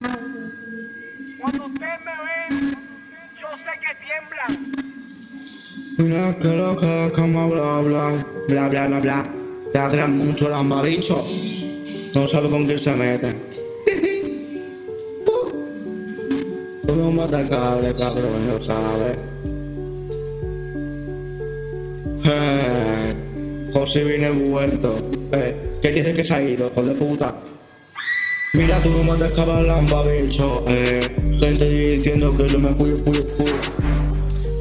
Cuando ustedes me ven, yo sé que tiemblan. Mira que lo que como bla bla bla bla bla bla te hacen mucho bicho No sabe con quién se mete. Tú no matas cable, cabrón, no sabes. Eh, José viene vuelto. Eh, ¿Qué dice que se ha ido, hijo de puta? Mira, tú no matas cabrón, bicho. Eh, gente diciendo que yo me fui, fui, fui.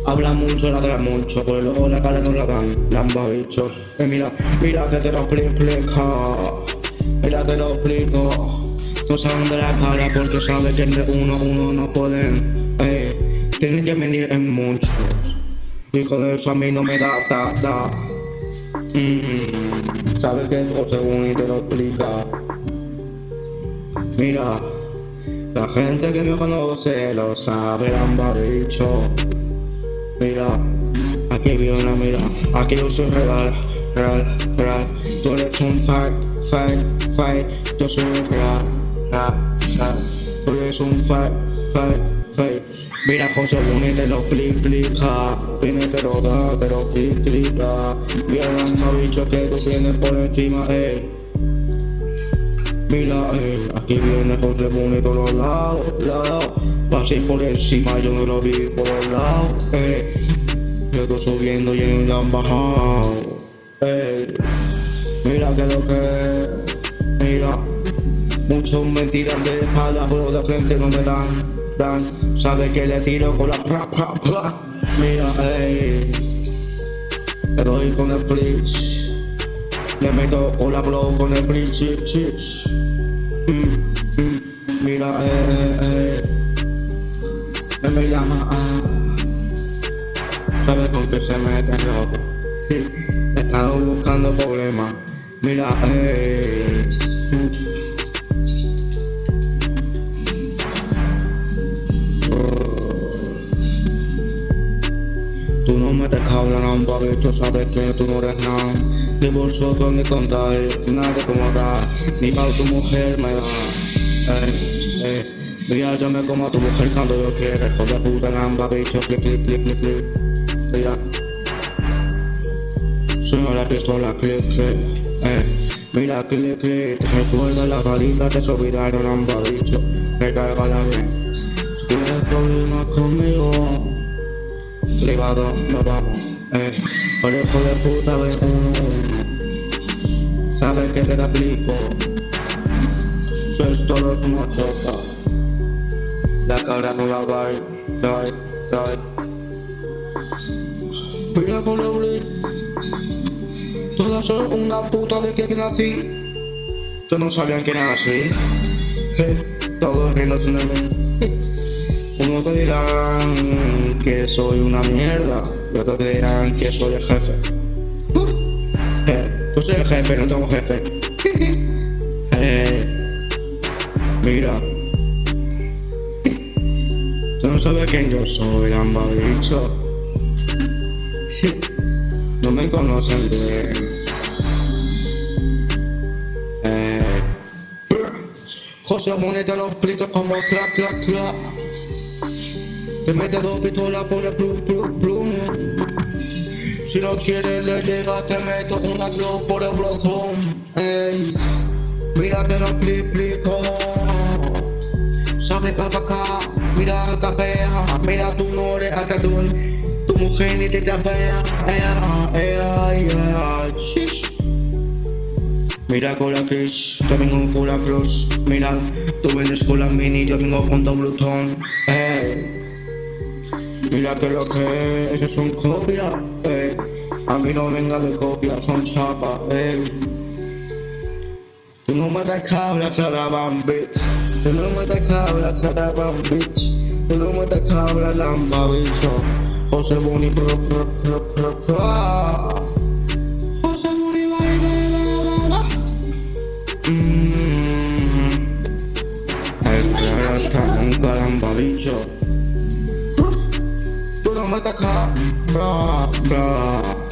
Habla mucho, ladra mucho, pero luego la cara no la dan, lamba bichos. Eh, mira, mira que te lo explico, mira te lo explico. No saben de la cara porque saben que de uno uno no pueden. Eh, tienen que venir en muchos. Y con eso a mí no me da, da, da. Mm, ¿Sabes que José y te lo explica? Mira, la gente que me conoce lo sabe, lamba bicho. Mira, aquí viene, mira, aquí yo soy real, real, real. Tú eres un fake, fake, fake. Yo soy real, real, real. Tú eres un fake, fake, fake. Mira, José Buni te lo explica, viene te lo da, te lo explica. Mira, no que tú tienes por encima, eh. Mira, eh, aquí viene José Buni por los lados, lados. Pasé por encima, yo no lo vi por los lados, eh. Yo estoy subiendo y ellos ya han bajado, eh. Mira que lo que, mira. Muchos me tiran de espalda, pero de frente no me dan, dan. Sabe que le tiro con la pra, pra, pra. Mira, eh. Le doy con el flish. Le meto con la blow con el free chip. Mm, mm, mira, eh, eh, eh. me llama, ah. ¿Sabes con qué se mete, loco? Sí, he estado buscando problemas. Mira, eh. Tú no me te cablan, tú sabes que tú no eres nada. Ni vosotros ni contáis, nada como da, ni para tu mujer me da. Eh, eh, mira, yo me como a tu mujer cuando yo quiera, hijo de puta, lamba, bicho, clic, clic, clic, clic, clic. Mira. Suena la pistola, clic, clic, eh. Mira, clic, clic, te recuerda la varita, te subirán lamba, bicho, recárgala bien. Si tienes problemas conmigo, privado, nos vamos, eh. Por hijo de puta, ve uno, sabes que te la aplico. Sois todos una choca. La cabra no la va, dai, dai. Mira con la Todas son una puta de que nací. Yo no sabían que era así. Todos riéndose de mí. Uno te dirán que soy una mierda, y otros te dirán que soy el jefe. Yo soy el jefe, no tengo jefe. eh, mira. Tú no sabes quién yo soy, lamba bicho. no me conocen bien. Eh, José Monet te lo explico como clac, clac, clac. Te mete dos pistolas por el plum, plum, plum. Si no quieres le llega, te meto una glow por el botón. Ey, mira que lo explico. Sabe pa' acá, mira capea, mira tu more hasta tu, tu mujer ni te chapea. Ea, ea, ea, shish. Mira con la Chris, yo vengo con la Cross. Mira, tú vienes con la Mini, yo vengo con tu Bluetooth. Ey. Mira que lo que es, son copias, eh. A mí no venga de copia, son chapas, eh. Tú no me das cabra, chalaban, bitch. Tú no me das cabra, chalaban, bitch. Tú no me das cabra, lamba, bicho. José Boni, pro, pro, pro, pro, pro. José Boni, está un caramba, bicho. Tú no me das cabra, bra. Ey,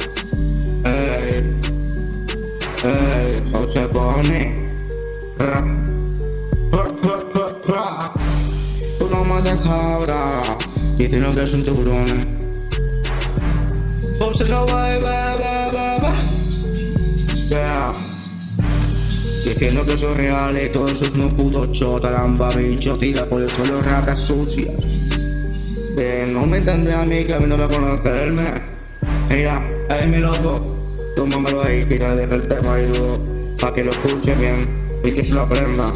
ey, José Boni. Pra, pra, pra, pra, pra. mamá de cabra. Diciendo que son tiburones. José no va, va, va. Diciendo que son reales, todos esos no pudo chota, lamba, bicho, tira por el suelo, ratas sucias. Eh, no me entiendes a mí que a mí no me conocerme. Mira, es mi loco, tómamelo ahí, deja el tema ahí duro, pa' que lo escuche bien y que se lo aprenda.